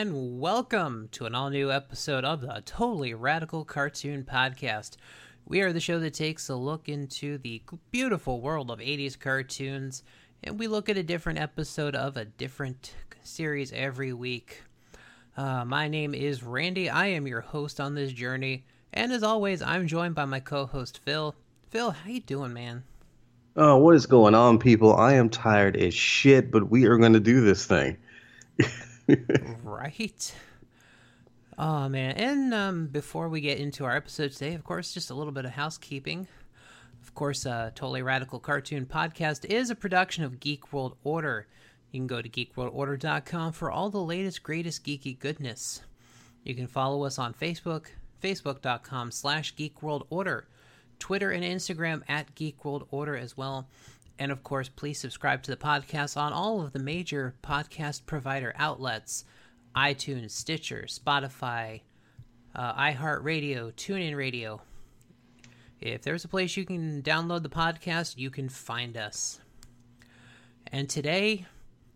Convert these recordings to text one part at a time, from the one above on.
And welcome to an all new episode of the Totally Radical Cartoon Podcast. We are the show that takes a look into the beautiful world of 80s cartoons, and we look at a different episode of a different series every week. Uh, my name is Randy. I am your host on this journey, and as always, I'm joined by my co-host Phil. Phil, how you doing, man? Oh, what is going on, people? I am tired as shit, but we are going to do this thing. right. Oh man! And um, before we get into our episode today, of course, just a little bit of housekeeping. Of course, uh, Totally Radical Cartoon Podcast is a production of Geek World Order. You can go to geekworldorder.com for all the latest, greatest geeky goodness. You can follow us on Facebook, facebook.com slash geekworldorder, Twitter and Instagram at geekworldorder as well. And of course, please subscribe to the podcast on all of the major podcast provider outlets iTunes, Stitcher, Spotify, uh, iHeartRadio, TuneIn Radio. If there's a place you can download the podcast, you can find us. And today,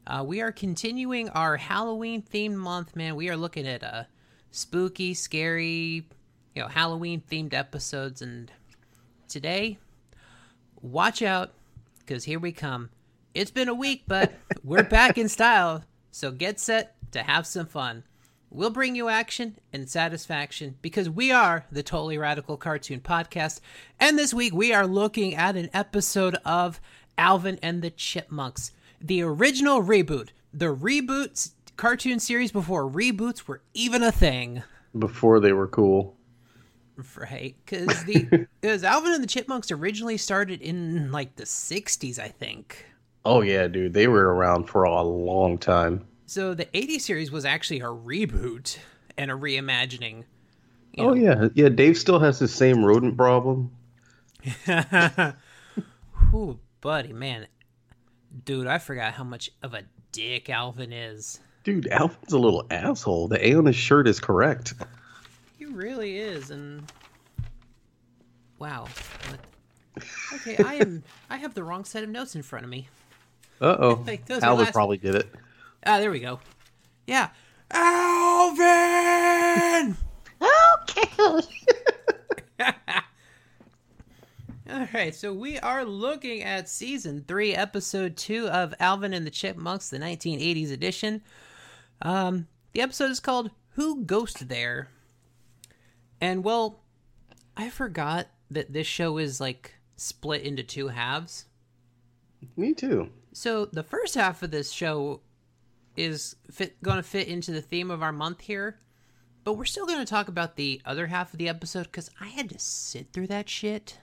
uh, we are continuing our Halloween themed month, man. We are looking at uh, spooky, scary, you know, Halloween themed episodes. And today, watch out because here we come. It's been a week, but we're back in style. So get set to have some fun. We'll bring you action and satisfaction because we are the Totally Radical Cartoon Podcast. And this week we are looking at an episode of Alvin and the Chipmunks, the original reboot, the reboot cartoon series before reboots were even a thing. Before they were cool. Right, because the because Alvin and the Chipmunks originally started in like the '60s, I think. Oh yeah, dude, they were around for a long time. So the '80s series was actually a reboot and a reimagining. You oh, know. Oh yeah, yeah. Dave still has the same rodent problem. Ooh, buddy, man, dude, I forgot how much of a dick Alvin is. Dude, Alvin's a little asshole. The A on his shirt is correct really is, and wow. Okay, I am. I have the wrong set of notes in front of me. Uh oh. Alvin last... probably did it. Ah, there we go. Yeah, Alvin. okay. All right, so we are looking at season three, episode two of Alvin and the Chipmunks, the 1980s edition. Um, the episode is called "Who Ghost There." And well, I forgot that this show is like split into two halves. Me too. So the first half of this show is fit going to fit into the theme of our month here, but we're still going to talk about the other half of the episode because I had to sit through that shit.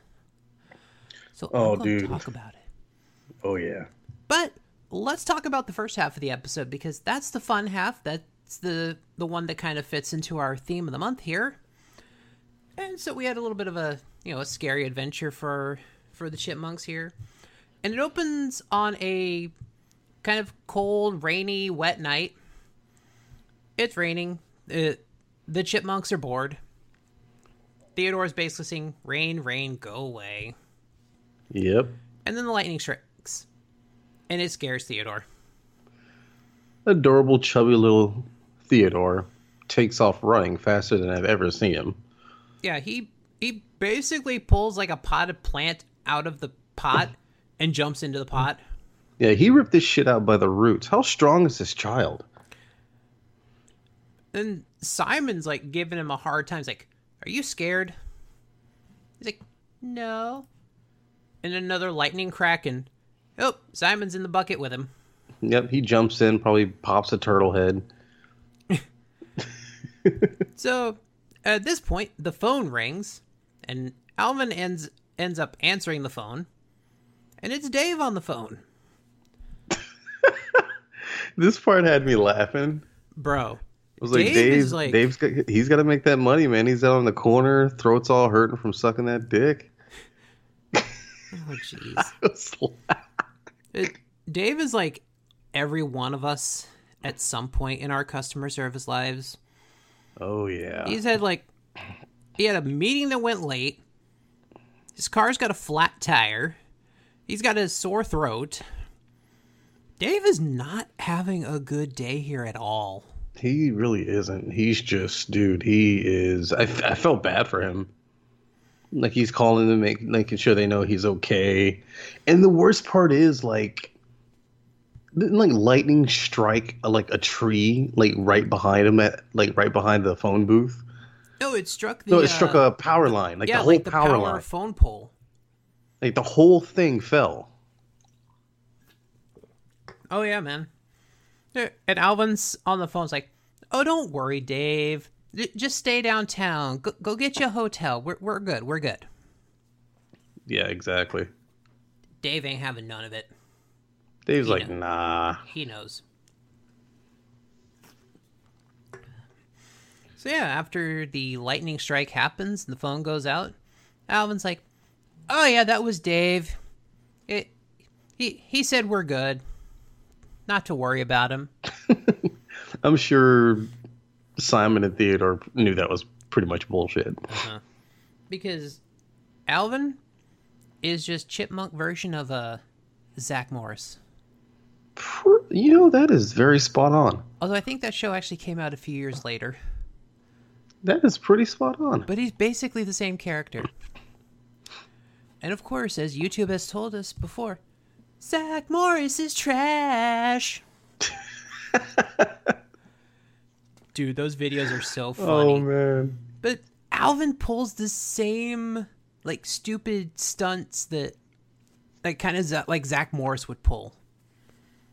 So oh, I'm dude, talk about it. Oh yeah. But let's talk about the first half of the episode because that's the fun half. That's the the one that kind of fits into our theme of the month here and so we had a little bit of a you know a scary adventure for for the chipmunks here. And it opens on a kind of cold rainy wet night. It's raining. It, the chipmunks are bored. Theodore's basically saying rain rain go away. Yep. And then the lightning strikes. And it scares theodore. Adorable chubby little theodore takes off running faster than i've ever seen him yeah, he he basically pulls like a potted plant out of the pot and jumps into the pot. Yeah, he ripped this shit out by the roots. How strong is this child? And Simon's like giving him a hard time. He's like, "Are you scared?" He's like, "No." And another lightning crack, and oh, Simon's in the bucket with him. Yep, he jumps in, probably pops a turtle head. so at this point, the phone rings, and Alvin ends ends up answering the phone, and it's Dave on the phone. this part had me laughing, bro. I was like, Dave Dave's, like, Dave's got, he's got to make that money, man. He's out on the corner, throat's all hurting from sucking that dick. oh, jeez. Dave is like every one of us at some point in our customer service lives. Oh yeah. He's had like he had a meeting that went late. His car's got a flat tire. He's got a sore throat. Dave is not having a good day here at all. He really isn't. He's just, dude. He is. I, I felt bad for him. Like he's calling them, make, making sure they know he's okay. And the worst part is like, didn't like lightning strike like a tree like right behind him at like right behind the phone booth. No, it struck the. No, it uh, struck a power line, like yeah, the whole like the power, power line, phone pole. Like the whole thing fell. Oh yeah, man. And Alvin's on the phone. It's like, "Oh, don't worry, Dave. Just stay downtown. Go, go get you a hotel. We're we're good. We're good." Yeah, exactly. Dave ain't having none of it. Dave's he like, knows. nah. He knows. So yeah, after the lightning strike happens and the phone goes out, Alvin's like, "Oh yeah, that was Dave. It, he he said we're good. Not to worry about him." I'm sure Simon and Theodore knew that was pretty much bullshit. Uh-huh. Because Alvin is just chipmunk version of a uh, Zach Morris. You know, that is very spot on. Although I think that show actually came out a few years later. That is pretty spot on. But he's basically the same character. And of course, as YouTube has told us before, Zach Morris is trash. Dude, those videos are so oh, funny. Oh man. But Alvin pulls the same like stupid stunts that like kind of like Zach Morris would pull.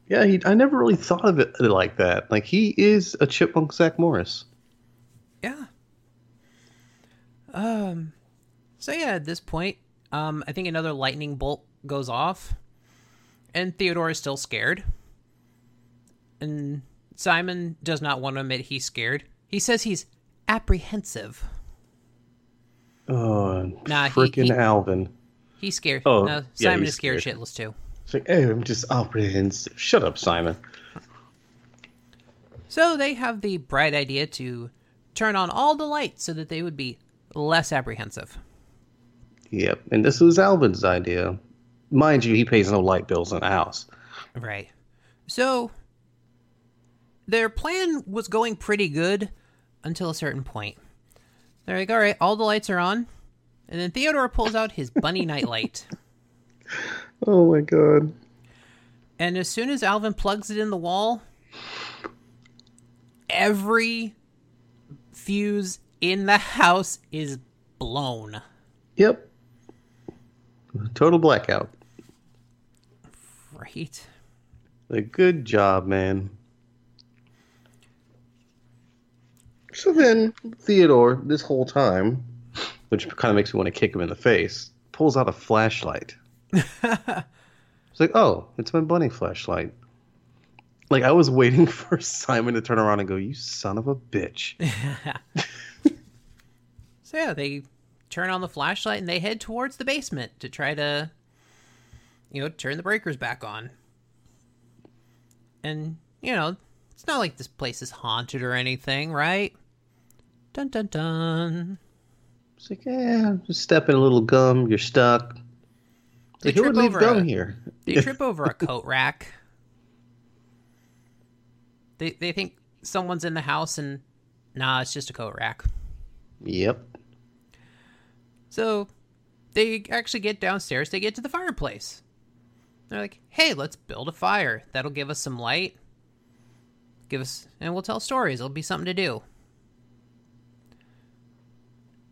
Yeah, he, I never really thought of it like that. Like he is a chipmunk Zach Morris. Yeah. Um. So yeah, at this point, um, I think another lightning bolt goes off, and Theodore is still scared. And Simon does not want to admit he's scared. He says he's apprehensive. Oh, nah, freaking he, he, Alvin. He's scared. Oh, no, Simon yeah, is scared, scared shitless too. It's like, oh, I'm just apprehensive. Shut up, Simon. So they have the bright idea to turn on all the lights so that they would be less apprehensive. Yep, and this was Alvin's idea. Mind you, he pays no light bills in the house. Right. So their plan was going pretty good until a certain point. They're like, all right, all the lights are on. And then Theodore pulls out his bunny nightlight. Oh my god. And as soon as Alvin plugs it in the wall, every fuse in the house is blown. Yep. Total blackout. Right. A good job, man. So then Theodore, this whole time, which kind of makes me want to kick him in the face, pulls out a flashlight. It's like, oh, it's my bunny flashlight. Like I was waiting for Simon to turn around and go, "You son of a bitch." so yeah, they turn on the flashlight and they head towards the basement to try to, you know, turn the breakers back on. And you know, it's not like this place is haunted or anything, right? Dun dun dun. It's like, yeah, just step in a little gum, you're stuck. They like, trip over a, here. they trip over a coat rack. They they think someone's in the house and nah, it's just a coat rack. Yep. So they actually get downstairs, they get to the fireplace. They're like, "Hey, let's build a fire. That'll give us some light. Give us and we'll tell stories. It'll be something to do."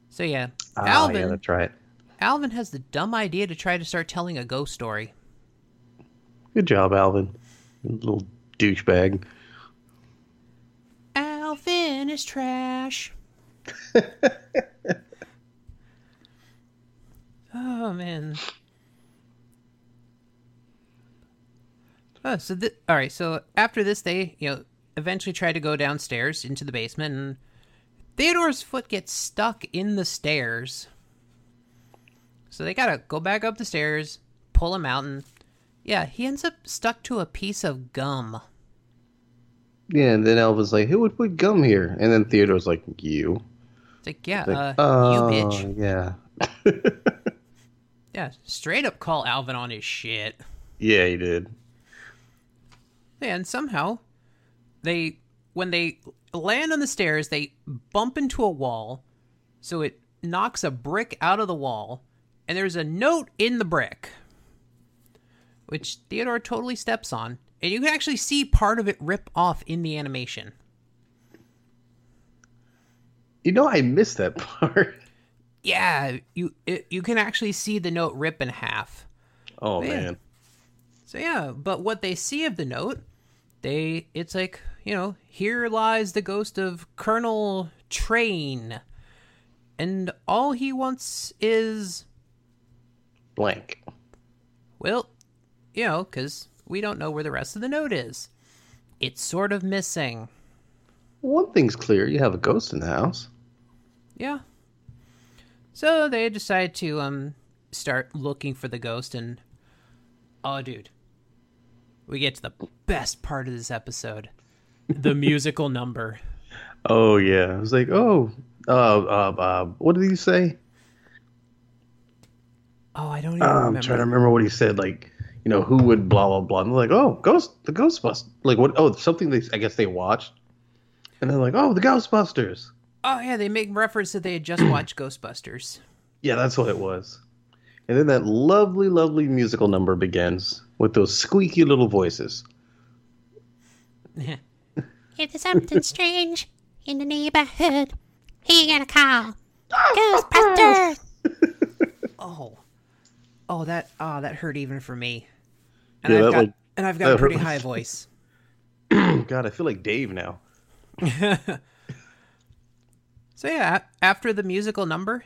So yeah, oh, Alvin. Yeah, that's right. Alvin has the dumb idea to try to start telling a ghost story. Good job, Alvin. Little douchebag. Alvin is trash. oh man. Oh, so th- all right. So after this, they you know eventually try to go downstairs into the basement, and Theodore's foot gets stuck in the stairs. So they gotta go back up the stairs, pull him out, and yeah, he ends up stuck to a piece of gum. Yeah, and then Elva's like, "Who would put gum here?" And then Theodore's like, "You." It's like, yeah, like, uh, you bitch. Yeah. yeah, straight up call Alvin on his shit. Yeah, he did. And somehow, they when they land on the stairs, they bump into a wall, so it knocks a brick out of the wall, and there's a note in the brick, which Theodore totally steps on, and you can actually see part of it rip off in the animation. You know, I missed that part. Yeah, you it, you can actually see the note rip in half. Oh man. So yeah, but what they see of the note, they it's like, you know, here lies the ghost of Colonel Train. And all he wants is Blank. well, you know, cuz we don't know where the rest of the note is. It's sort of missing. One thing's clear: you have a ghost in the house. Yeah. So they decide to um start looking for the ghost and oh dude. We get to the best part of this episode. The musical number. Oh yeah, it was like, oh, uh, uh, uh what did he say? Oh, I don't even Uh, I'm trying to remember what he said. Like, you know, who would blah blah blah. And they're like, oh, ghost, the Ghostbusters. Like what? Oh, something they I guess they watched, and they're like, oh, the Ghostbusters. Oh yeah, they make reference that they had just watched Ghostbusters. Yeah, that's what it was. And then that lovely, lovely musical number begins with those squeaky little voices. If there's something strange in the neighborhood, who you gonna call? Ghostbusters! oh, oh that oh that hurt even for me. And Yeah, I've that got like- and I've got a pretty high voice. God, I feel like Dave now. So yeah, after the musical number,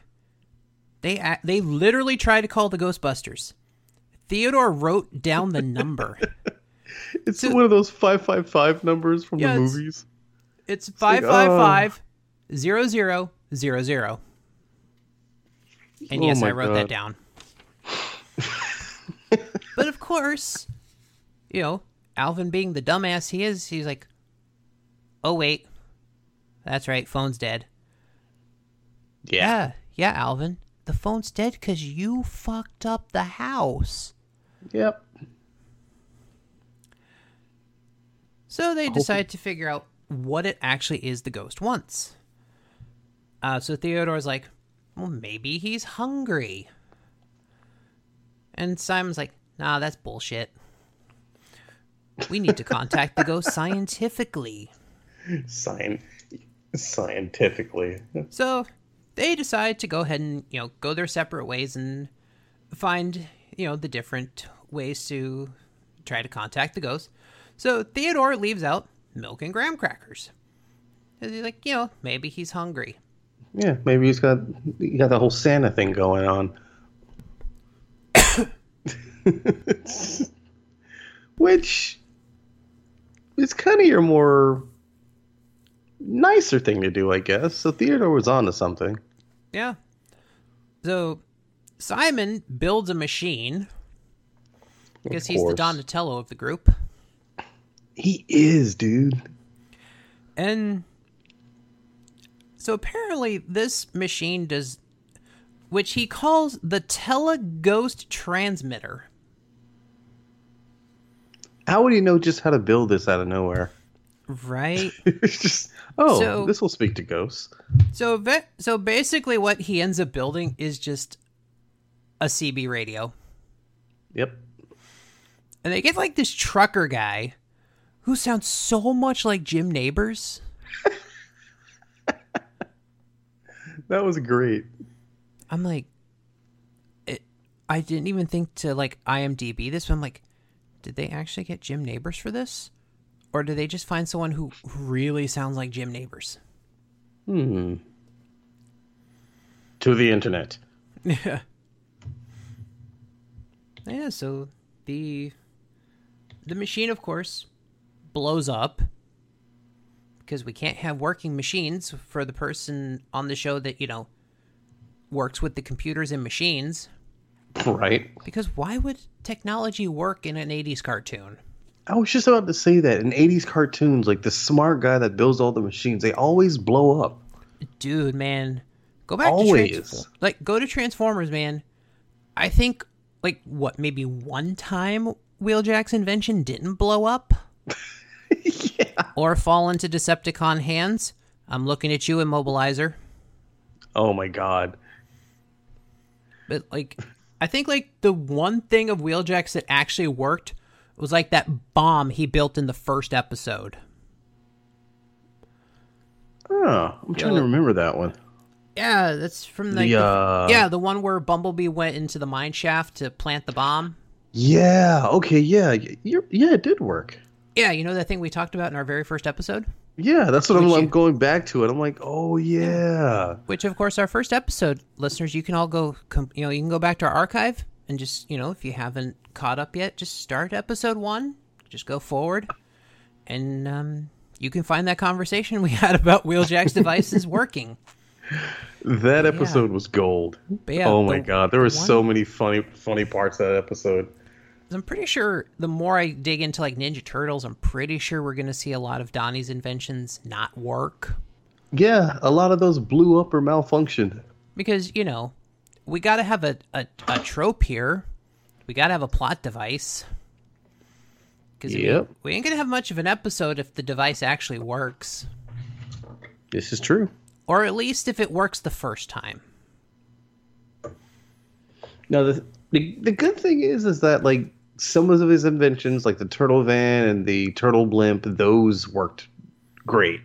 they they literally try to call the Ghostbusters. Theodore wrote down the number. It's one of those five five five numbers from Yeah, the it's- movies. It's like, ah. five five five zero zero zero zero. And Oh yes, I wrote that down. but of course, you know, Alvin being the dumbass he is, he's like, "Oh wait, that's right, phone's dead." Yeah, yeah, Alvin, the phone's dead because you fucked up the house. Yep. So they decide to figure out what it actually is the ghost wants. Uh, so Theodore's like, well, maybe he's hungry. And Simon's like, nah, that's bullshit. We need to contact the ghost scientifically. Sign scientifically. So they decide to go ahead and, you know, go their separate ways and find, you know, the different ways to try to contact the ghost. So Theodore leaves out milk and graham crackers. 'Cause He's like, you know, maybe he's hungry. Yeah, maybe he's got he got the whole Santa thing going on. Which is kind of your more nicer thing to do, I guess. So Theodore was on to something. Yeah. So Simon builds a machine because he's the. Donatello of the group. He is, dude. And so apparently this machine does which he calls the teleghost transmitter. How would he know just how to build this out of nowhere? Right? it's just, oh, So- this will speak to ghosts. so so basically what he ends up building is just a CB radio. Yep. And they get like this trucker guy who sounds so much like Jim Nabors. That was great. I'm like, it, I didn't even think to like IMDb this, but I'm like, did they actually get Jim Nabors for this? Or did they just find someone who really sounds like Jim Nabors? Hmm. To the internet. Yeah. Yeah, so the the machine of course blows up because we can't have working machines for the person on the show that, you know, works with the computers and machines. Right. Because why would technology work in an 80s cartoon? I was just about to say that in 80s cartoons, like the smart guy that builds all the machines, they always blow up. Dude, man. Go back Always. to Transform- like go to Transformers, man. I think like what, maybe one time Wheeljack's invention didn't blow up? yeah. or fall into Decepticon hands. I'm looking at you, Immobilizer. Oh my god. But like, I think like the one thing of Wheeljack's that actually worked was like that bomb he built in the first episode. Oh, I'm trying Yeah. to remember that one. Yeah, that's from like The, the- uh, yeah the one where Bumblebee went into the mine shaft to plant the bomb. Yeah. Okay. Yeah. You're, yeah. It did work. Yeah, you know that thing we talked about in our very first episode. Yeah. That's what I'm, Would I'm going back to it. I'm like, oh yeah. Which, of course, our first episode, listeners, you can all go, you know, you can go back to our archive and just, you know, if you haven't caught up yet, just start episode one, just go forward, and um, you can find that conversation we had about Wheeljack's devices working. That episode was gold. But yeah, oh my god, there were so many funny funny parts of that episode. I'm pretty sure the more I dig into like Ninja Turtles, I'm pretty sure we're going to see a lot of Donnie's inventions not work Yeah, a lot of those blew up or malfunctioned. because you know we got to have a, a a trope here. We got to have a plot device. Because Yep. we ain't gonna have much of an episode if the device actually works, This is true. or at least if it works the first time. Now the, the the good thing is is that like some of his inventions, like the turtle van and the turtle blimp, those worked great.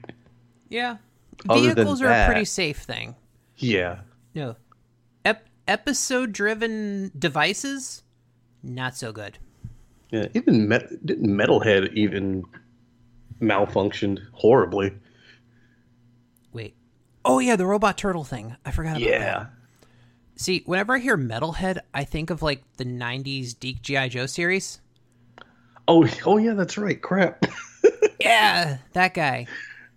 Yeah, Other vehicles are a pretty safe thing. Yeah. No, Ep- episode-driven devices, not so good. Yeah. Even Met- didn't Metalhead even malfunctioned horribly. Wait. Oh yeah, the robot turtle thing. I forgot about that. See, whenever I hear Metalhead, I think of like the '90s DiC GI Joe series. Oh oh yeah, that's right. Crap. Yeah, that guy.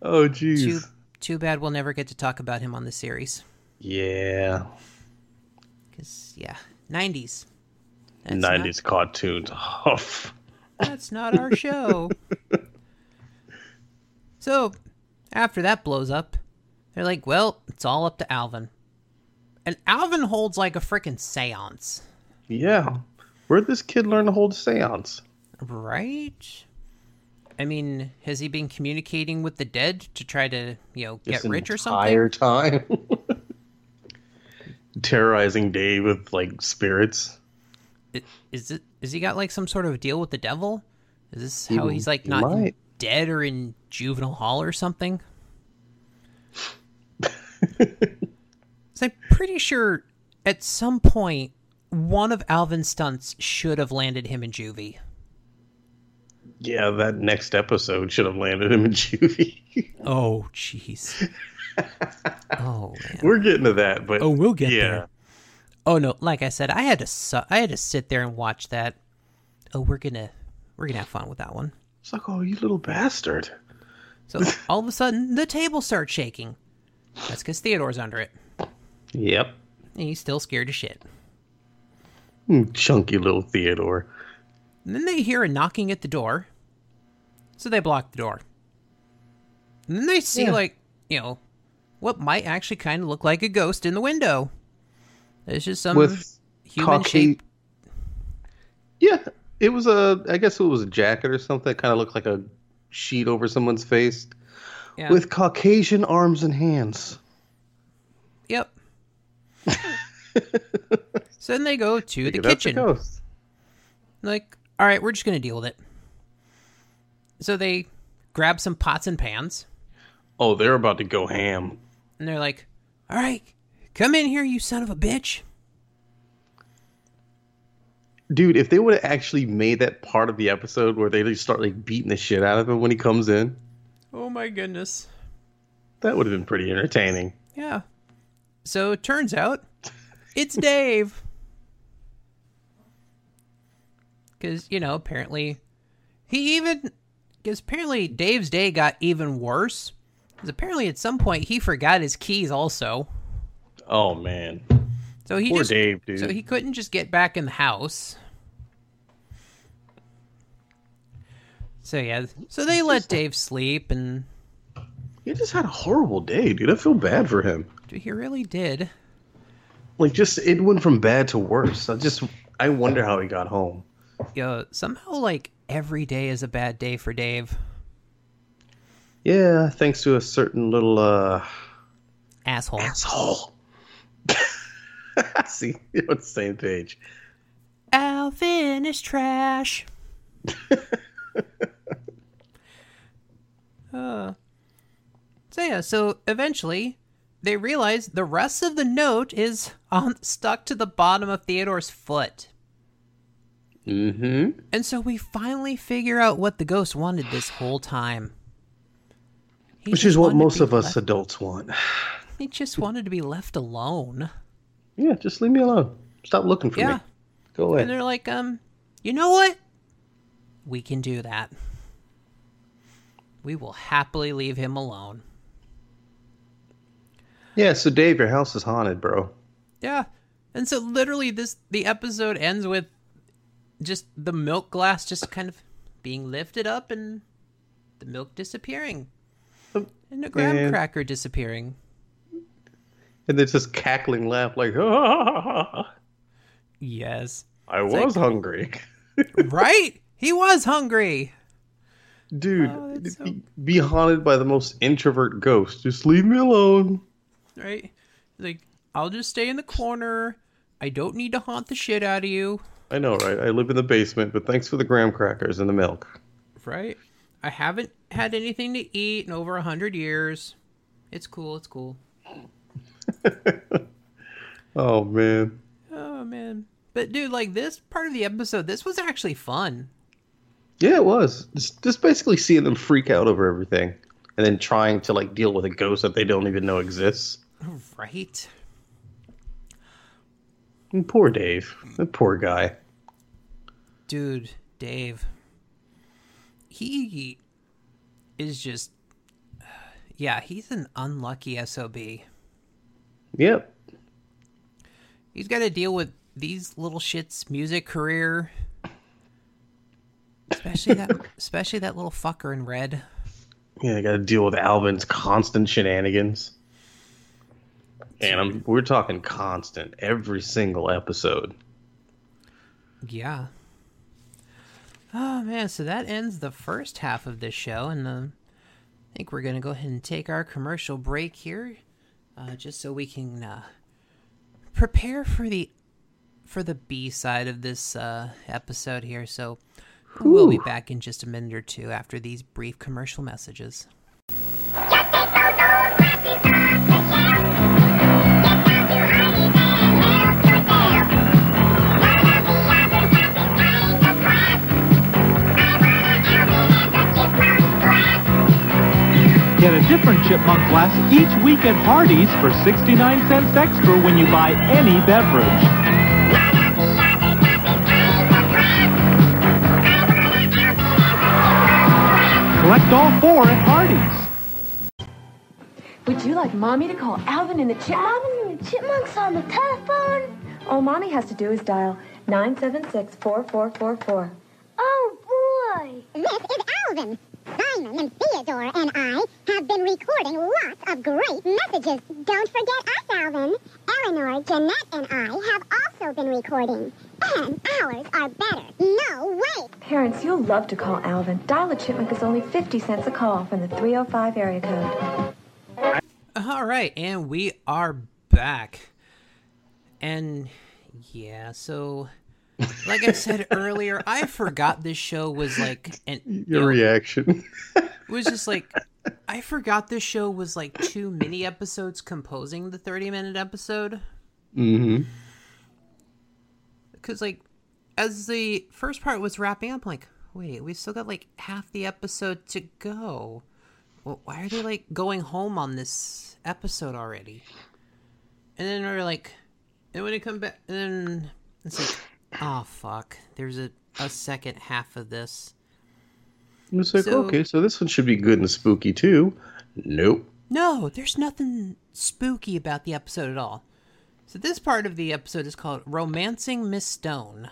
oh Too jeez. too bad we'll never get to talk about him on the series. Yeah. Cause yeah, '90s. That's not- Nineties cartoons. That's not our show. so, after that blows up, they're like, well, it's all up to Alvin. And Alvin holds like a freaking seance, yeah. Where'd this kid learn to hold a seance? right? I mean, has he been communicating with the dead to try to, you know, get This rich or something? entire time. Terrorizing Dave with like spirits. Is it? Is he got like some sort of deal with the devil? Is this He how he's like not dead or in juvenile hall or something? So I'm pretty sure at some point one of Alvin's stunts should have landed him in juvie. Yeah, that next episode should have landed him in juvie. Oh, jeez. oh man. We're getting to that, but Oh, we'll get yeah. there. Oh no, like I said, I had to su- I had to sit there and watch that. Oh, we're gonna we're gonna have fun with that one. It's like, oh, you little bastard. So all of a sudden, the table starts shaking. That's because Theodore's under it, Yep. and he's still scared to shit. Mm, Chunky little Theodore. And then they hear a knocking at the door, so they block the door. And then they see Yeah. like you know what might actually kind of look like a ghost in the window. It's just some With human shape. Yeah, it was a. I guess it was a jacket or something. that kind of looked like a sheet over someone's face Yeah. with Caucasian arms and hands. So then they go to the Figure that's a kitchen. ghost. Like, all right, we're just gonna deal with it. So they grab some pots and pans, Oh, they're about to go ham. and they're like, "All right, come in here, you son of a bitch." Dude, if they would have actually made that part of the episode where they just start like beating the shit out of him when he comes in, Oh my goodness. that would have been pretty entertaining. Yeah. So it turns out it's Dave. Because, you know, apparently he even. Because apparently Dave's day got even worse. Because apparently at some point he forgot his keys also. Oh man, So he poor just. Dave, dude. So he couldn't just get back in the house. So yeah, so they let Dave sleep, and He just had a horrible day, dude. I feel bad for him. He really did. Like, just it went from bad to worse. I just, I wonder how he got home. Yeah, somehow like every day is a bad day for Dave. Yeah, thanks to a certain little uh Asshole. asshole. See, you're on the same page. Alvin is trash. uh, so yeah, so eventually they realize the rest of the note is on stuck to the bottom of Theodore's foot. Mm-hmm. And so we finally figure out what the ghost wanted this whole time. He Which is what most of us left- adults want. he just wanted to be left alone. Yeah, just leave me alone. Stop looking for Yeah. me. Go away. And they're like, um, you know what? We can do that. We will happily leave him alone. Yeah, so Dave, your house is haunted, bro. Yeah. And so literally this the episode ends with just the milk glass just kind of being lifted up and the milk disappearing. And the graham and- cracker disappearing. And there's this cackling laugh like, ah, Yes. I was hungry. right? He was hungry. Dude, Oh, so- be haunted by the most introvert ghost. Just leave me alone. Right? Like, I'll just stay in the corner. I don't need to haunt the shit out of you. I know, right? I live in the basement, but thanks for the graham crackers and the milk. Right? I haven't had anything to eat in over a hundred years. It's cool, it's cool. Oh man. Oh man. But dude, like this part of the episode, this was actually fun. Yeah, it was. Just, just basically seeing them freak out over everything, and then trying to like deal with a ghost that they don't even know exists. Right? And poor Dave, The poor guy. Dude, Dave. He is just yeah, he's an unlucky SOB. Yep. He's got to deal with these little shits' music career. Especially that especially that little fucker in red. Yeah, I got to deal with Alvin's constant shenanigans. And I'm, we're talking constant every single episode. Yeah. Oh man, so that ends the first half of this show, and um, I think we're gonna go ahead and take our commercial break here, uh, just so we can uh, prepare for the for the B side of this uh, episode here. So we'll be back in just a minute or two after these brief commercial messages. Get a different chipmunk glass each week at Hardee's for 69 cents extra when you buy any beverage. Collect all four at Hardee's. Would you like Mommy to call Alvin and the Chipmunk? Alvin and the Chipmunks on the telephone? All Mommy has to do is dial 976-4444. Oh boy! This is Alvin. Simon and Theodore and I have been recording lots of great messages. Don't forget us, Alvin. Eleanor, Jeanette, and I have also been recording. And ours are better. No way. Parents, you'll love to call Alvin. Dial a Chipmunk is only 50 cents a call from the 305 area code. All right, and we are back. And yeah, so like I said earlier, I forgot this show was like an you Your know, reaction. It was just like I forgot this show was like two mini episodes composing the 30 minute episode. mm-hmm. Because, like, as the first part was wrapping up, I'm like, wait, we've still got like half the episode to go. Well, why are they like going home on this episode already? And then we're like, and when it come back, and then it's like, oh fuck, there's a, a second half of this. It's like, So- okay, so this one should be good and spooky too. Nope. No, there's nothing spooky about the episode at all. So this part of the episode is called "Romancing Miss Stone."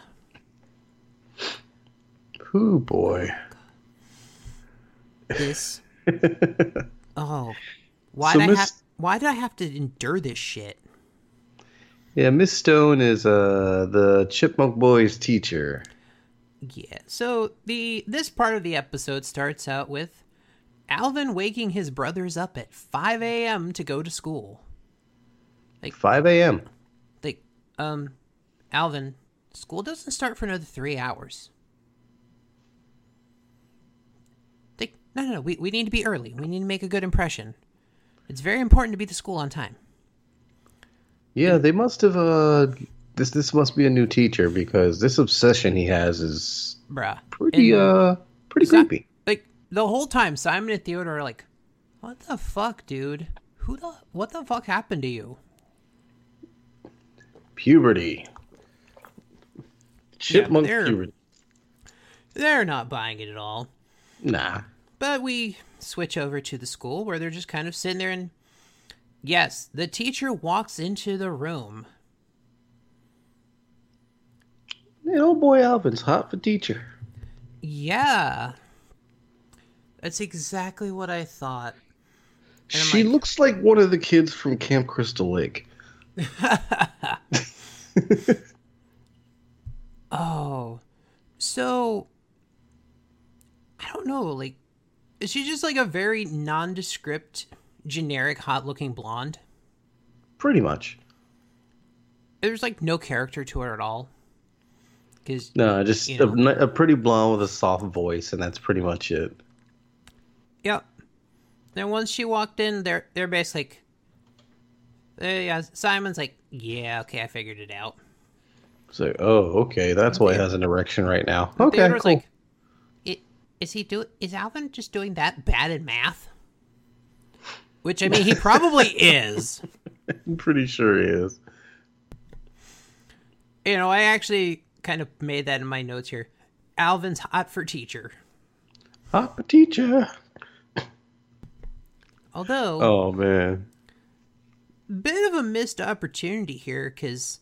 Ooh boy. This. oh, why So did I have? Why did I have to endure this shit? Yeah, Miss Stone is uh the Chipmunk Boys teacher. Yeah. So the this part of the episode starts out with Alvin waking his brothers up at 5 a.m. to go to school. Like 5 a.m. Like, um, Alvin, school doesn't start for another three hours. Like, no, no, no. We, we need to be early. We need to make a good impression. It's very important to be to school on time. Yeah, they must have. Uh, this this must be a new teacher because this obsession he has is Bruh. pretty And- uh pretty creepy. Like the whole time, Simon and Theodore are like, "What the fuck, dude? Who the what the fuck happened to you?" Puberty. Chipmunk they're- puberty. They're not buying it at all. Nah. But we switch over to the school where they're just kind of sitting there, and yes, the teacher walks into the room. Yeah, old boy Alvin's hot for teacher. Yeah, that's exactly what I thought. She like- looks like one of the kids from Camp Crystal Lake. Oh, so I don't know. Like, is she just like a very nondescript, generic, hot-looking blonde? Pretty much. There's like no character to her at all. Because No, just You a, know. a pretty blonde with a soft voice, and that's pretty much it. Yep. And once she walked in, they're they're basically like, uh, yeah. Simon's like, yeah, okay, I figured it out. It's like, oh, okay, that's why he has an erection right now. Okay, cool. like, is he do? Is Alvin just doing that bad in math? Which I mean, he probably is. I'm pretty sure he is. You know, I actually kind of made that in my notes here. Alvin's hot for teacher. Hot for teacher. Although, Oh man. bit of a missed opportunity here because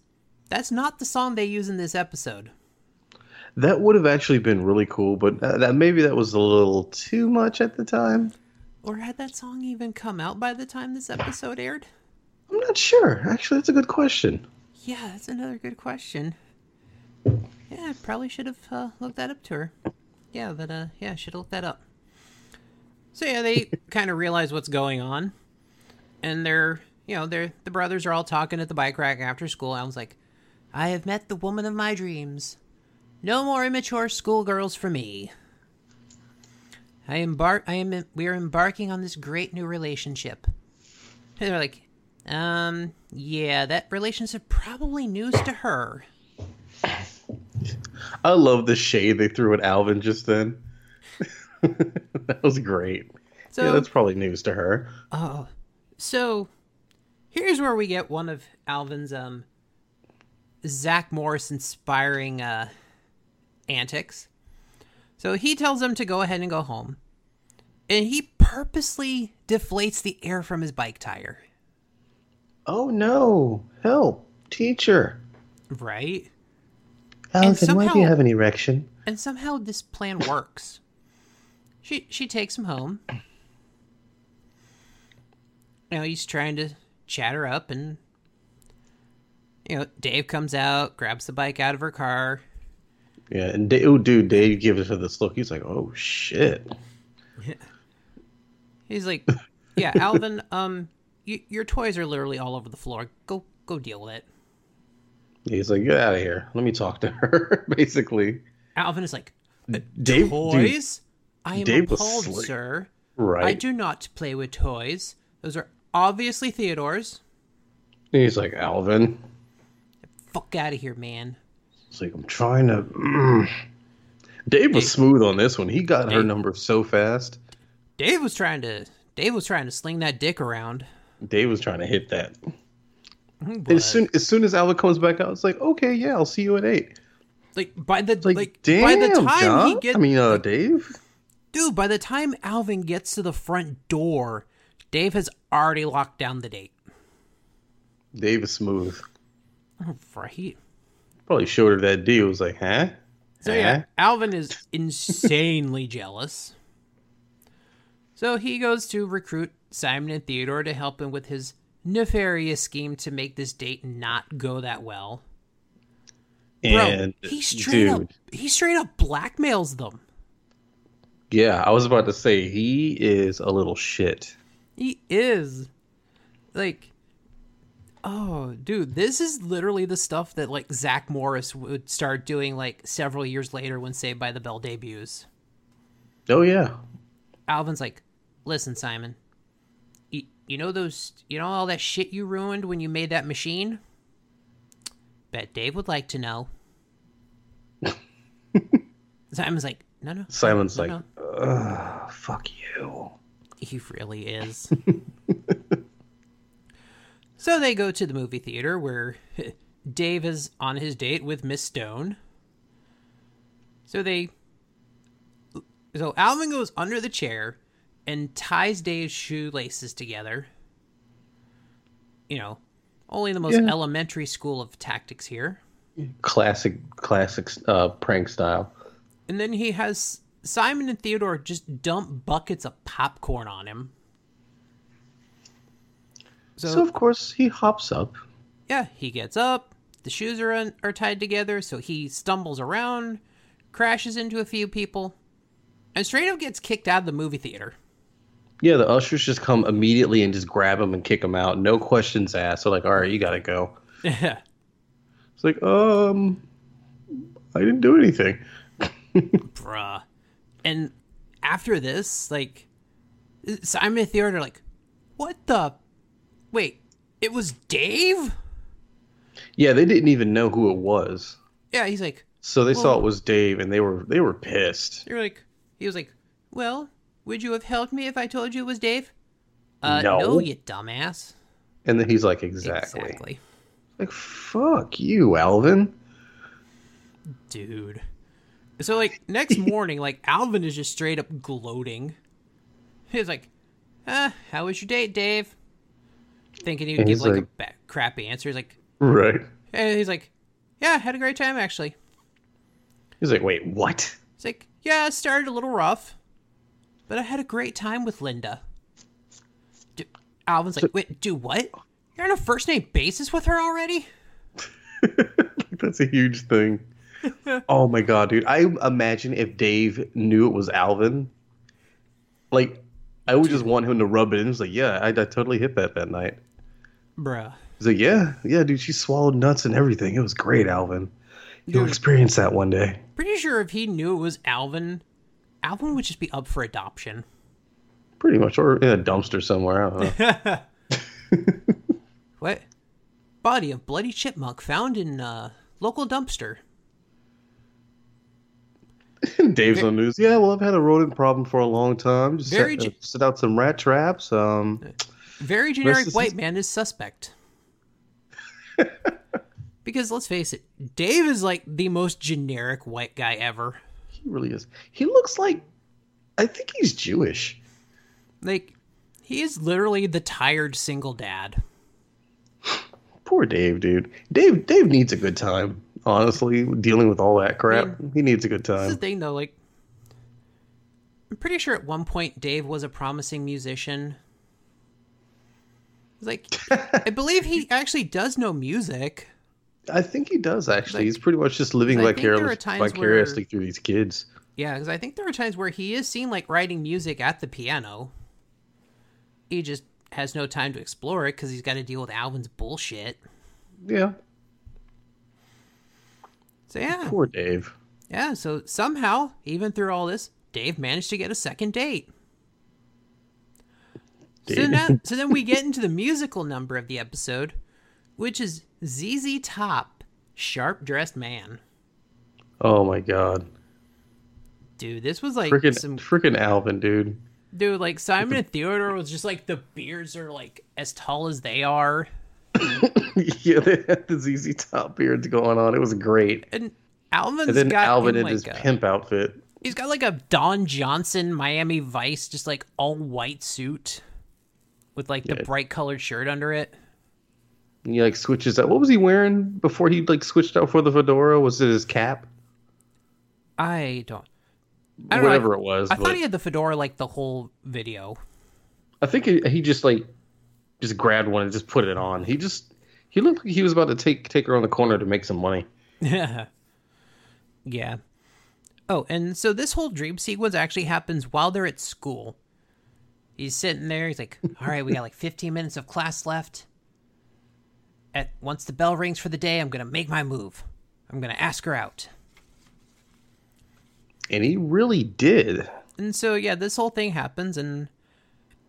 that's not the song they use in this episode. That would have actually been really cool, but that, that maybe that was a little too much at the time. Or had that song even come out by the time this episode aired? I'm not sure. Actually, that's a good question. Yeah, that's another good question. Yeah, I probably should have uh, looked that up to her. Yeah, but uh, yeah, should have looked that up. So yeah, they kind of realize what's going on, and they're, you know, they're the brothers are all talking at the bike rack after school. Alan's like, "I have met the woman of my dreams. No more immature schoolgirls for me. I embark. I am. We are embarking on this great new relationship." And they're like, um, yeah, that relationship probably news to her. I love the shade they threw at Alvin just then. that was great. So, yeah, that's probably news to her. oh, so here's where we get one of Alvin's um Zach Morris inspiring uh antics. So he tells them to go ahead and go home, and he purposely deflates the air from his bike tire. Oh no! Help, teacher. Right? Alvin, why do you have an erection? and somehow this plan works. She she takes him home. You know, he's trying to chat her up, and you know, Dave comes out, grabs the bike out of her car. Yeah, and Dave, oh, dude, Dave gives her this look. He's like, "Oh shit." He's like, "Yeah, Alvin, um, your toys are literally all over the floor. Go go deal with it." He's like, "Get out of here. Let me talk to her." Basically, Alvin is like, Dave. dude, "Toys? I am Dave appalled, sir. right? I do not play with toys. Those are obviously Theodore's. He's like, "Alvin." Fuck out of here, man." It's like I'm trying to. Mm. Dave was Dave- smooth on this one. He got her number so fast. Dave was trying to Dave was trying to sling that dick around. Dave was trying to hit that. But, As soon as soon as Alvin comes back out, it's like, okay, yeah, I'll see you at eight. like by the Like, like damn, by the time he John. gets I mean, uh, Dave. dude, by the time Alvin gets to the front door, Dave has already locked down the date. Dave is smooth. Right. Probably showed her that deal. Was like, huh? So yeah, Alvin is insanely jealous. So he goes to recruit Simon and Theodore to help him with his nefarious scheme to make this date not go that well. And Bro, he straight up dude, he straight up blackmails them. yeah, I was about to say he is a little shit. He is. Like Oh, dude, this is literally the stuff that like Zach Morris would start doing like several years later when Saved by the Bell debuts. Oh yeah, Alvin's like, "Listen, Simon. You, you know those you know all that shit you ruined when you made that machine? Bet Dave would like to know." Simon's like, "No, no." Simon's no, like, no." Fuck you. He really is. so they go to the movie theater where Dave is on his date with Miss Stone. So they. So Alvin goes under the chair and ties Dave's shoelaces together. You know, only the most Yeah. elementary school of tactics here. Classic, classic uh, prank style. And then he has Simon and Theodore just dump buckets of popcorn on him. So of course he hops up. Yeah, he gets up. The shoes are un- are tied together, so he stumbles around, crashes into a few people, and straight up gets kicked out of the movie theater. Yeah, the ushers just come immediately and just grab him and kick him out. No questions asked. They're like, all right, you gotta go. Yeah, It's like, um, I didn't do anything. bruh. And after this, like Simon and Theodore are like, "What the? Wait, it was Dave?" Yeah, they didn't even know who it was. Yeah, he's like, So they saw it was Dave, and they were they were pissed. You're like, he was like, well, would you have helped me if I told you it was Dave? Uh, No. no, you dumbass. And then he's like, exactly. Exactly. Like, fuck you, Alvin. Dude. So, like, next morning, like, Alvin is just straight up gloating. He's like, ah, how was your date, Dave? Thinking he would give, he's like, a ba- crappy answer. He's like, Right. and he's like, yeah, had a great time, actually. He's like, wait, what? He's like, yeah, it started a little rough, but I had a great time with Linda. D- Alvin's like, wait, do what? You're on a first name basis with her already? That's a huge thing. oh my god, dude! I imagine if Dave knew it was Alvin, like, I would just want him to rub it in. He's like, yeah, I, I totally hit that that night. Bruh. He's like, yeah, yeah, dude, she swallowed nuts and everything. It was great, Alvin. You'll Dude. experience that one day. Pretty sure if he knew it was Alvin, Alvin would just be up for adoption. Pretty much, or in a dumpster somewhere. I don't know. What? Body of bloody chipmunk found in uh, local dumpster. Dave's on news. Yeah, well, I've had a rodent problem for a long time. Just set, uh, set out some rat traps. Um, Very generic is- white man is suspect. because let's face it, Dave is like the most generic white guy ever. he really is. He looks like. I think he's Jewish. Like, he is literally the tired single dad. Poor Dave, dude. Dave, Dave needs a good time. Honestly, dealing with all that crap, he needs a good This is the time. thing, though. Like, I'm pretty sure at one point Dave was a promising musician. Like, I believe he actually does know music. I think he does actually. Like- he's pretty much just living I think there are vicariously, vicariously where- through these kids. Yeah, because I think there are times where he is seen like writing music at the piano. He just has no time to explore it because he's got to deal with Alvin's bullshit. Yeah, So yeah, poor Dave. yeah. So somehow, even through all this, Dave managed to get a second date. So now, so then we get into the musical number of the episode, which is ZZ Top, "Sharp Dressed Man." Oh my god, Dude, this was like freaking some freaking Alvin, dude. dude. Like Simon and Theodore was just like the beards are like as tall as they are. yeah, they had the ZZ Top beards going on. It was great. And Alvin's And then got Alvin in like his a, pimp outfit. he's got like a Don Johnson Miami Vice, just like all white suit with like the Yeah. bright colored shirt under it. And he like switches out. What was he wearing before he like switched out for the fedora? Was it his cap? I don't. I don't know, Whatever I- it was. I thought he had the fedora like the whole video. I think he, he just like just grabbed one and just put it on. He just he looked like he was about to take take her on the corner to make some money. Yeah. yeah. Oh, and so this whole dream sequence actually happens while they're at school. He's sitting there. He's like, "All right, we got like 15 minutes of class left. At once the bell rings for the day, I'm gonna make my move. I'm gonna ask her out." And he really did. And so yeah, this whole thing happens, and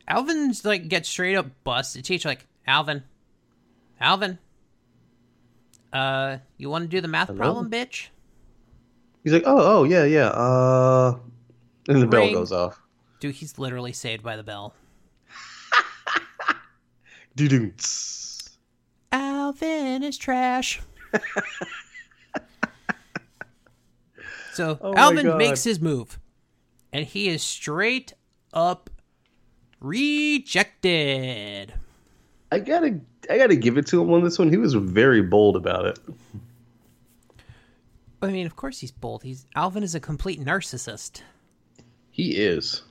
Alvin's like gets straight up busted. Teacher like, "Alvin, Alvin, uh, you want to do the math Hello? problem, bitch?" He's like, oh, oh, yeah, yeah. Uh, and the bell goes off. Dude, he's literally saved by the bell. Alvin is trash. so Oh Alvin makes his move, and he is straight up rejected. I gotta, I gotta give it to him on this one. He was very bold about it. I mean, of course he's bold. He's Alvin is a complete narcissist. He is.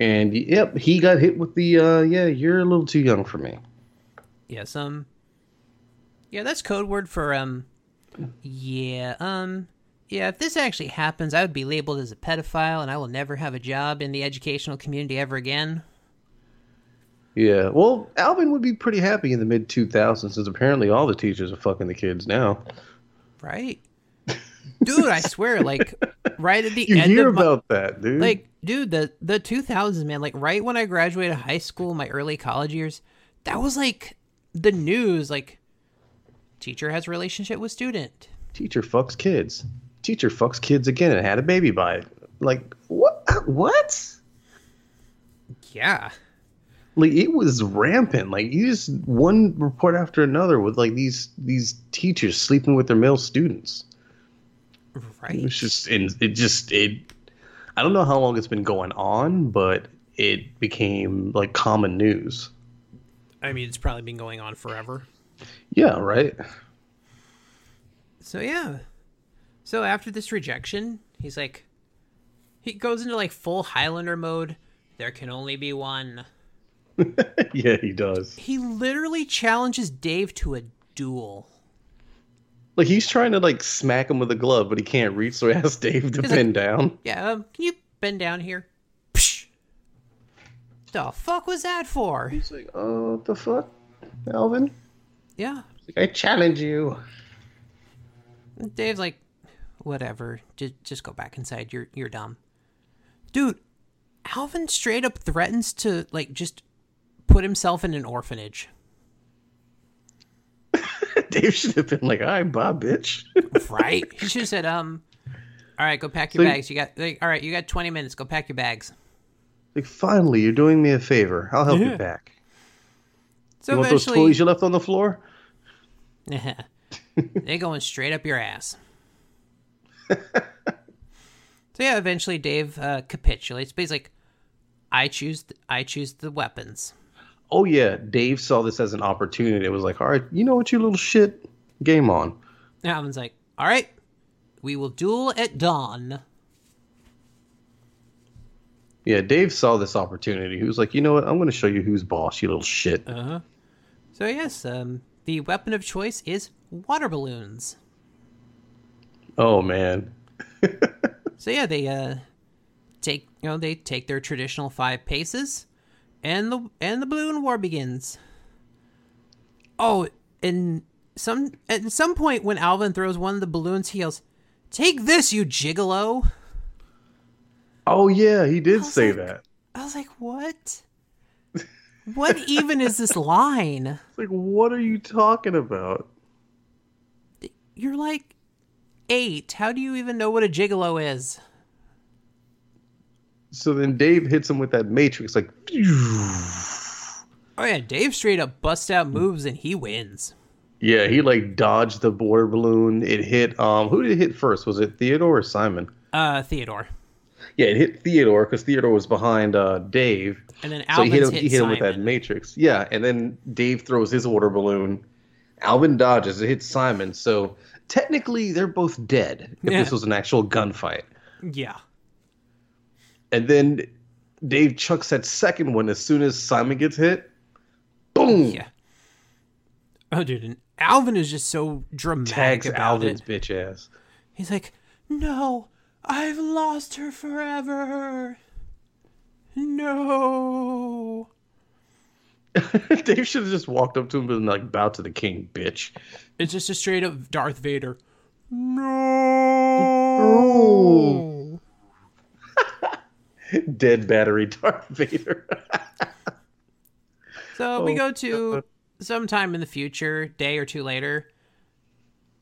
And yep, he got hit with the uh yeah, you're a little too young for me. Yes, um, yeah, that's code word for um, yeah, um, yeah. If this actually happens, I would be labeled as a pedophile, and I will never have a job in the educational community ever again. Yeah. Well, Alvin would be pretty happy in the mid 2000s since apparently all the teachers are fucking the kids now. Right? Dude, I swear, like right at the You end hear of my, about that, dude? like, dude, the the two thousands, man, like right when I graduated high school, my early college years, that was like the news, like teacher has relationship with student. teacher fucks kids. Teacher fucks kids again and had a baby by it. Like what? Uh, what? Yeah. Like it was rampant. Like you just one report after another with like these these teachers sleeping with their male students. Right. It's just and it just it. I don't know how long it's been going on, but it became like common news. I mean, it's probably been going on forever. Yeah, right. So yeah. So after this rejection, he's like he goes into like full Highlander mode. There can only be one. yeah, he does. He literally challenges Dave to a duel. Like he's trying to like smack him with a glove, but he can't reach, so he asks Dave to He's bend like- down. Yeah, um, can you bend down here? Psh! The fuck was that for? He's like, "Oh, what the fuck, Alvin?" Yeah. Like, I challenge you. Dave's like, whatever. Just just go back inside. You're you're dumb. Dude, Alvin straight up threatens to like just put himself in an orphanage. Dave should have been like, "All right, Bob, bitch." Right? he should have said, um, all right, go pack your So bags. You got like, all right, you got twenty minutes. Go pack your bags. like, finally, you're doing me a favor. I'll help Yeah. you pack. So You want those toys you left on the floor? they going straight up your ass. so yeah, eventually Dave uh, capitulates, but he's like, "I choose, th- I choose the weapons." Oh yeah, Dave saw this as an opportunity. It was like, all right, you know what, you little shit, game on. And Alvin's like, "All right, we will duel at dawn." Yeah, Dave saw this opportunity. He was like, you know what, I'm going to show you who's boss, you little shit. Uh-huh. So yes, um, the weapon of choice is water balloons. Oh man, So yeah, they uh take you know they take their traditional five paces, and the and the balloon war begins. Oh, and some at some point when Alvin throws one of the balloons, he yells, "Take this, you gigolo!" oh yeah, he did say like- that. I was like, "What? What even is this line?" It's like, what are you talking about? You're like eight. How do you even know what a gigolo is? So then Dave hits him with that matrix, like, Oh yeah, Dave straight up busts out moves and he wins. yeah, he like dodged the water balloon. It hit, um, who did it hit first? Was it Theodore or Simon? Uh, Theodore. Yeah, it hit Theodore because Theodore was behind uh, Dave. And then So he hit him, hit, he hit him with that matrix. Yeah, and then Dave throws his water balloon. Alvin dodges. It hits Simon. So technically, they're both dead if Yeah. this was an actual gunfight. Yeah. And then Dave chucks that second one as soon as Simon gets hit. Boom. Yeah. Oh, dude, and Alvin is just so dramatic Tags about Alvin's it. bitch ass. He's like, "No, I've lost her forever. No." Dave should have just walked up to him and like bowed to the king, bitch. It's just a straight up Darth Vader. No. Dead battery Darth Vader. So we Oh, go to sometime in the future, day or two later.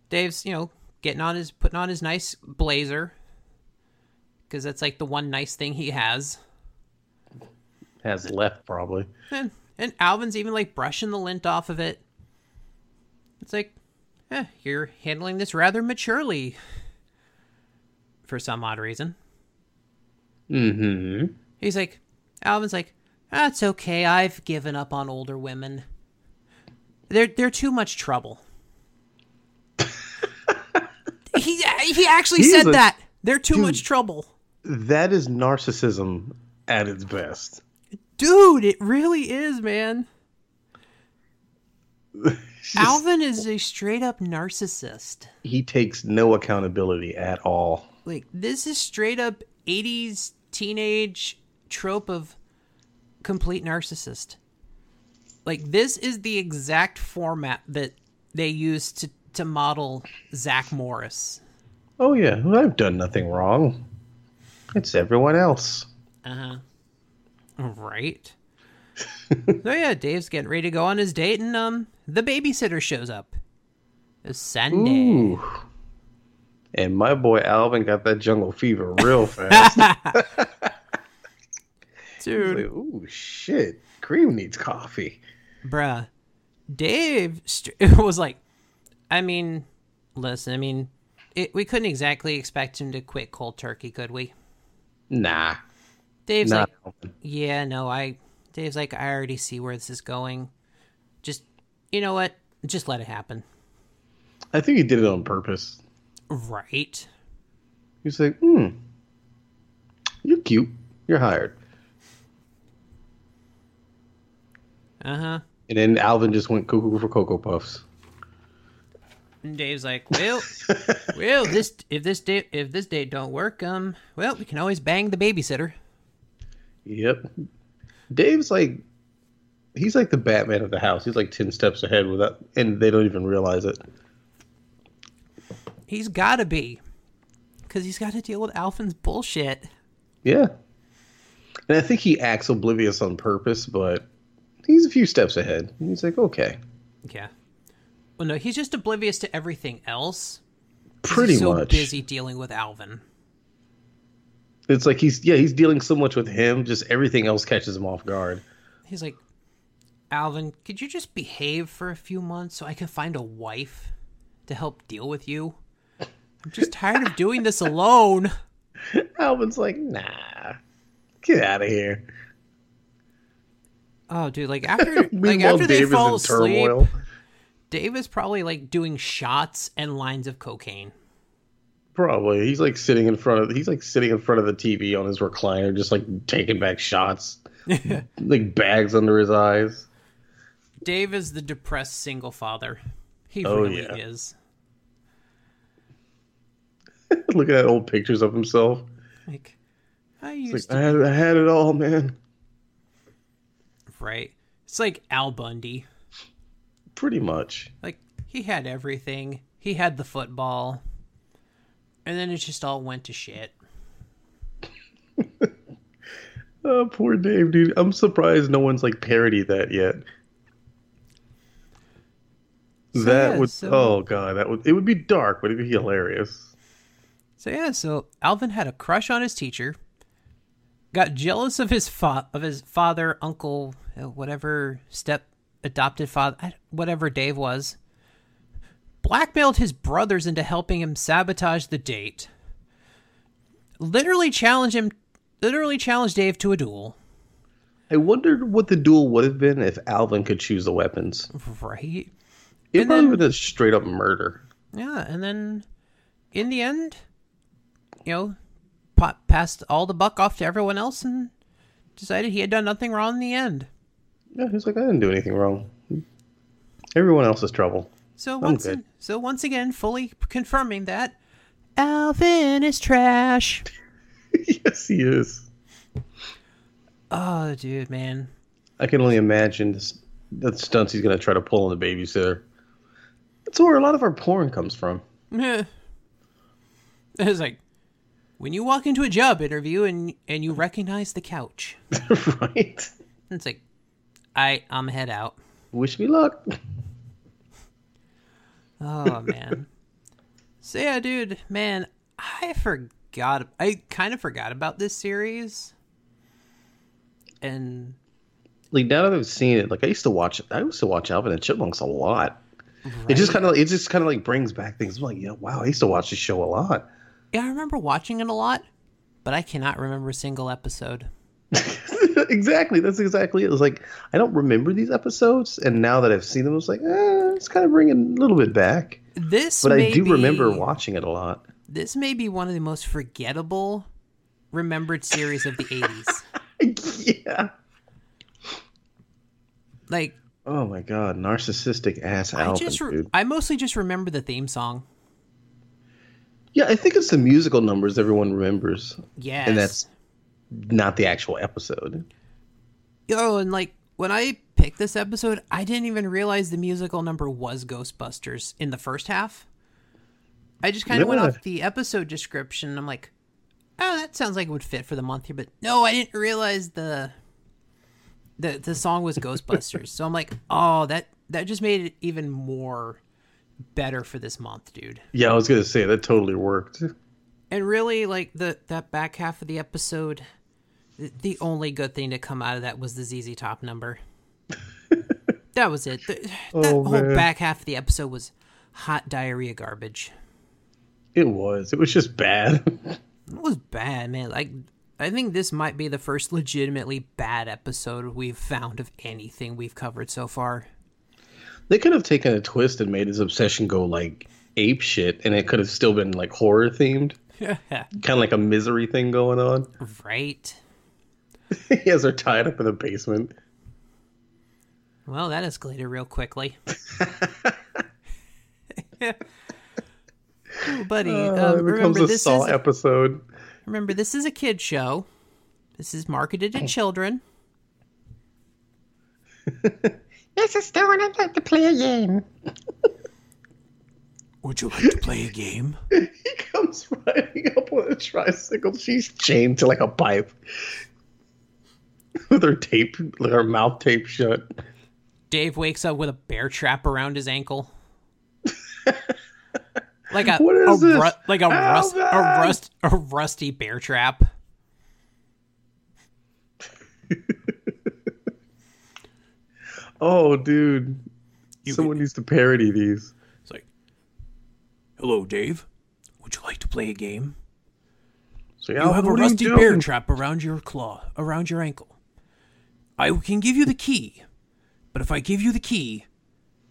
Dave's, you know, getting on his putting on his nice blazer because that's like the one nice thing he has. Has left probably. And and Alvin's even like brushing the lint off of it. It's like, eh, you're handling this rather maturely for some odd reason. Mm-hmm. He's like, Alvin's like, that's okay. I've given up on older women. They're they're too much trouble. he he actually He's said a- that they're too Dude. much trouble, That is narcissism at its best. dude. It really is, man. Alvin is a straight up narcissist. He takes no accountability at all. Like this is straight up '80s teenage trope of complete narcissist. Like this is the exact format that they used to to model Zach Morris. Oh yeah, I've done nothing wrong. It's everyone else. Uh huh. Right. so yeah, Dave's getting ready to go on his date, and um, the babysitter shows up. It's Sunday. Ooh. And my boy Alvin got that jungle fever real fast. Dude, like, Ooh shit. Cream needs coffee. bruh, Dave st- was like, I mean, listen, I mean, it, we couldn't exactly expect him to quit cold turkey, could we? Nah. Dave's like, yeah, no, I. Dave's like, I already see where this is going. Just, you know what? Just let it happen. I think he did it on purpose. Right. He's like, hmm. You're cute. You're hired. Uh huh. And then Alvin just went cuckoo for Cocoa Puffs. And Dave's like, well, well, this if this date if this date don't work, um, well, we can always bang the babysitter. Yep. Dave's like he's like the Batman of the house. He's like ten steps ahead without and they don't even realize it. He's got to be, because he's got to deal with Alvin's bullshit. Yeah. And I think he acts oblivious on purpose, but he's a few steps ahead. He's like, okay. Yeah. Well, no, he's just oblivious to everything else. Pretty he's so much. busy dealing with Alvin. It's like he's yeah, he's dealing so much with him, just everything else catches him off guard. He's like, Alvin, could you just behave for a few months so I can find a wife to help deal with you? I'm just tired of doing this alone. Alvin's like, nah. Get out of here. Oh, dude, like after like after they Dave is fall asleep, turmoil. Dave is probably like doing shots and lines of cocaine. Probably. He's like sitting in front of he's like sitting in front of the TV on his recliner, just like taking back shots. like bags under his eyes. Dave is the depressed single father. He Oh, really yeah. is. Looking at old pictures of himself. Like I used like, I had, I had it all, man. right. It's like Al Bundy. Pretty much. Like he had everything. He had the football. And then it just all went to shit. Oh, poor Dave, dude. I'm surprised no one's like parodied that yet. that yeah, would so- oh god, that would it would be dark, but it'd be hilarious. So yeah, so Alvin had a crush on his teacher. Got jealous of his fa- of his father, uncle, whatever step adopted father, whatever Dave was. Blackmailed his brothers into helping him sabotage the date. Literally challenged him. Literally challenged Dave to a duel. I wondered what the duel would have been if Alvin could choose the weapons. Right. It And probably then- would have straight up murder. Yeah, and then in the end, you know, pa- passed all the buck off to everyone else and decided he had done nothing wrong in the end. Yeah, he's like, I didn't do anything wrong. Everyone else is trouble. So once good. so once again, fully confirming that Alvin is trash. yes, he is. Oh, dude, man. I can only imagine this, the stunts he's gonna try to pull on the babysitter. That's where a lot of our porn comes from. Yeah. It's like when you walk into a job interview and and you recognize the couch. right? It's like, I I'm head out. Wish me luck. Oh man. so yeah, dude, man, I forgot. I kind of forgot about this series. And Like now that I've seen it, like I used to watch. I used to watch Alvin and Chipmunks a lot. It just kind of, it just kind of like brings back things. I'm like, yeah, wow, I used to watch this show a lot. Yeah, I remember watching it a lot, but I cannot remember a single episode. exactly. That's exactly it. It was like I don't remember these episodes, and now that I've seen them, it's like, eh, it's kind of bringing a little bit back. This, But I do be- remember watching it a lot. This may be one of the most forgettable remembered series of the '80s. yeah. Like, Oh my god, narcissistic ass I Alvin, just, re-. I mostly just remember the theme song. Yeah, I think it's the musical numbers everyone remembers, Yes, and that's not the actual episode. Yo, and like when I picked this episode, I didn't even realize the musical number was Ghostbusters in the first half. I just kind of went off the episode description. I'm like, oh, that sounds like it would fit for the month here. But no, I didn't realize the the the song was Ghostbusters. so I'm like, oh, that that just made it even more better for this month, dude. Yeah, I was gonna say that totally worked. And really, like the that back half of the episode, the, the only good thing to come out of that was the ZZ Top number. that was it. The, that Oh, whole man. back half of the episode was hot diarrhea garbage. It was. It was just bad. It was bad, man. Like I think this might be the first legitimately bad episode we've found of anything we've covered so far. They could have taken a twist and made his obsession go like ape shit, and it could have still been like horror themed, kind of like a misery thing going on. right? he has her tied up in the basement. Well, that escalated real quickly. Ooh, buddy, Uh, um, remember a this Saw is episode. remember this is a kid show. This is marketed to children. Yes, it's still I'd like to play a game. Would you like to play a game? He comes riding up on a tricycle. She's chained to like a pipe with her tape, like her mouth taped shut. Dave wakes up with a bear trap around his ankle. like a, What is a this? ru- like a rust a rust a rusty bear trap. Oh, dude. Someone needs to parody these. It's like, "Hello, Dave. Would you like to play a game? So, You have a rusty bear trap around your claw, around your ankle. I can give you the key, but if I give you the key,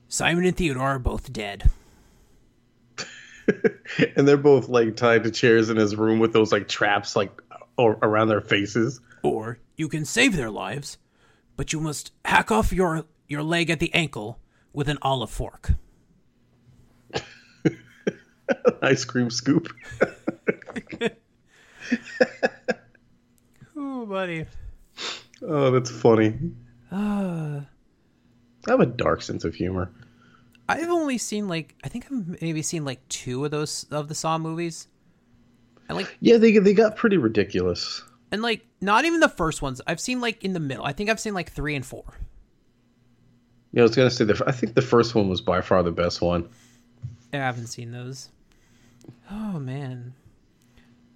Simon and Theodore are both dead. and they're both like tied to chairs in his room with those like traps like o- around their faces. Or you can save their lives, but you must hack off your your leg at the ankle with an olive fork. Ice cream scoop. Oh, buddy. Oh, that's funny. Uh, I have a dark sense of humor. I've only seen like I think I've maybe seen like two of those of the Saw movies. And like Yeah, they they got pretty ridiculous. and like not even the first ones. I've seen like in the middle. I think I've seen like 3 and 4. Yeah, I was gonna say the. I think the first one was by far the best one. I haven't seen those. Oh man.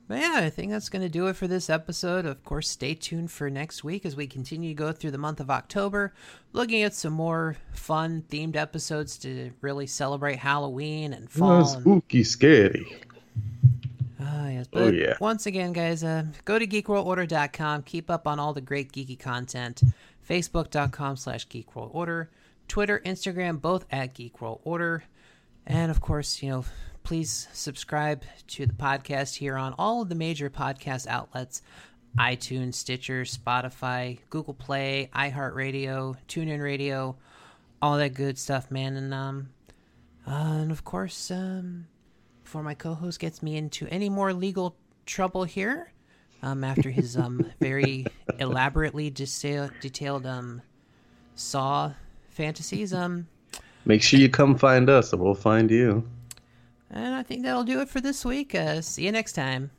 But yeah, I think that's going to do it for this episode. Of course, stay tuned for next week as we continue to go through the month of October, looking at some more fun themed episodes to really celebrate Halloween and Oh, fall. and- spooky, scary. Ah, yes. Oh, yeah. Once again, guys, uh, go to geekworldorder.com. Keep up on all the great geeky content. Facebook.com slash geekworldorder. Twitter, Instagram, both at Geek World Order. And of course, you know, please subscribe to the podcast here on all of the major podcast outlets iTunes, Stitcher, Spotify, Google Play, iHeartRadio, TuneIn Radio, all that good stuff, man. And um, Uh, and of course, um, before my co-host gets me into any more legal trouble here, um, after his um very elaborately detail- detailed um saw fantasies, um, Make sure you come find us, or we'll find you. and I think that'll do it for this week. Uh, see you next time.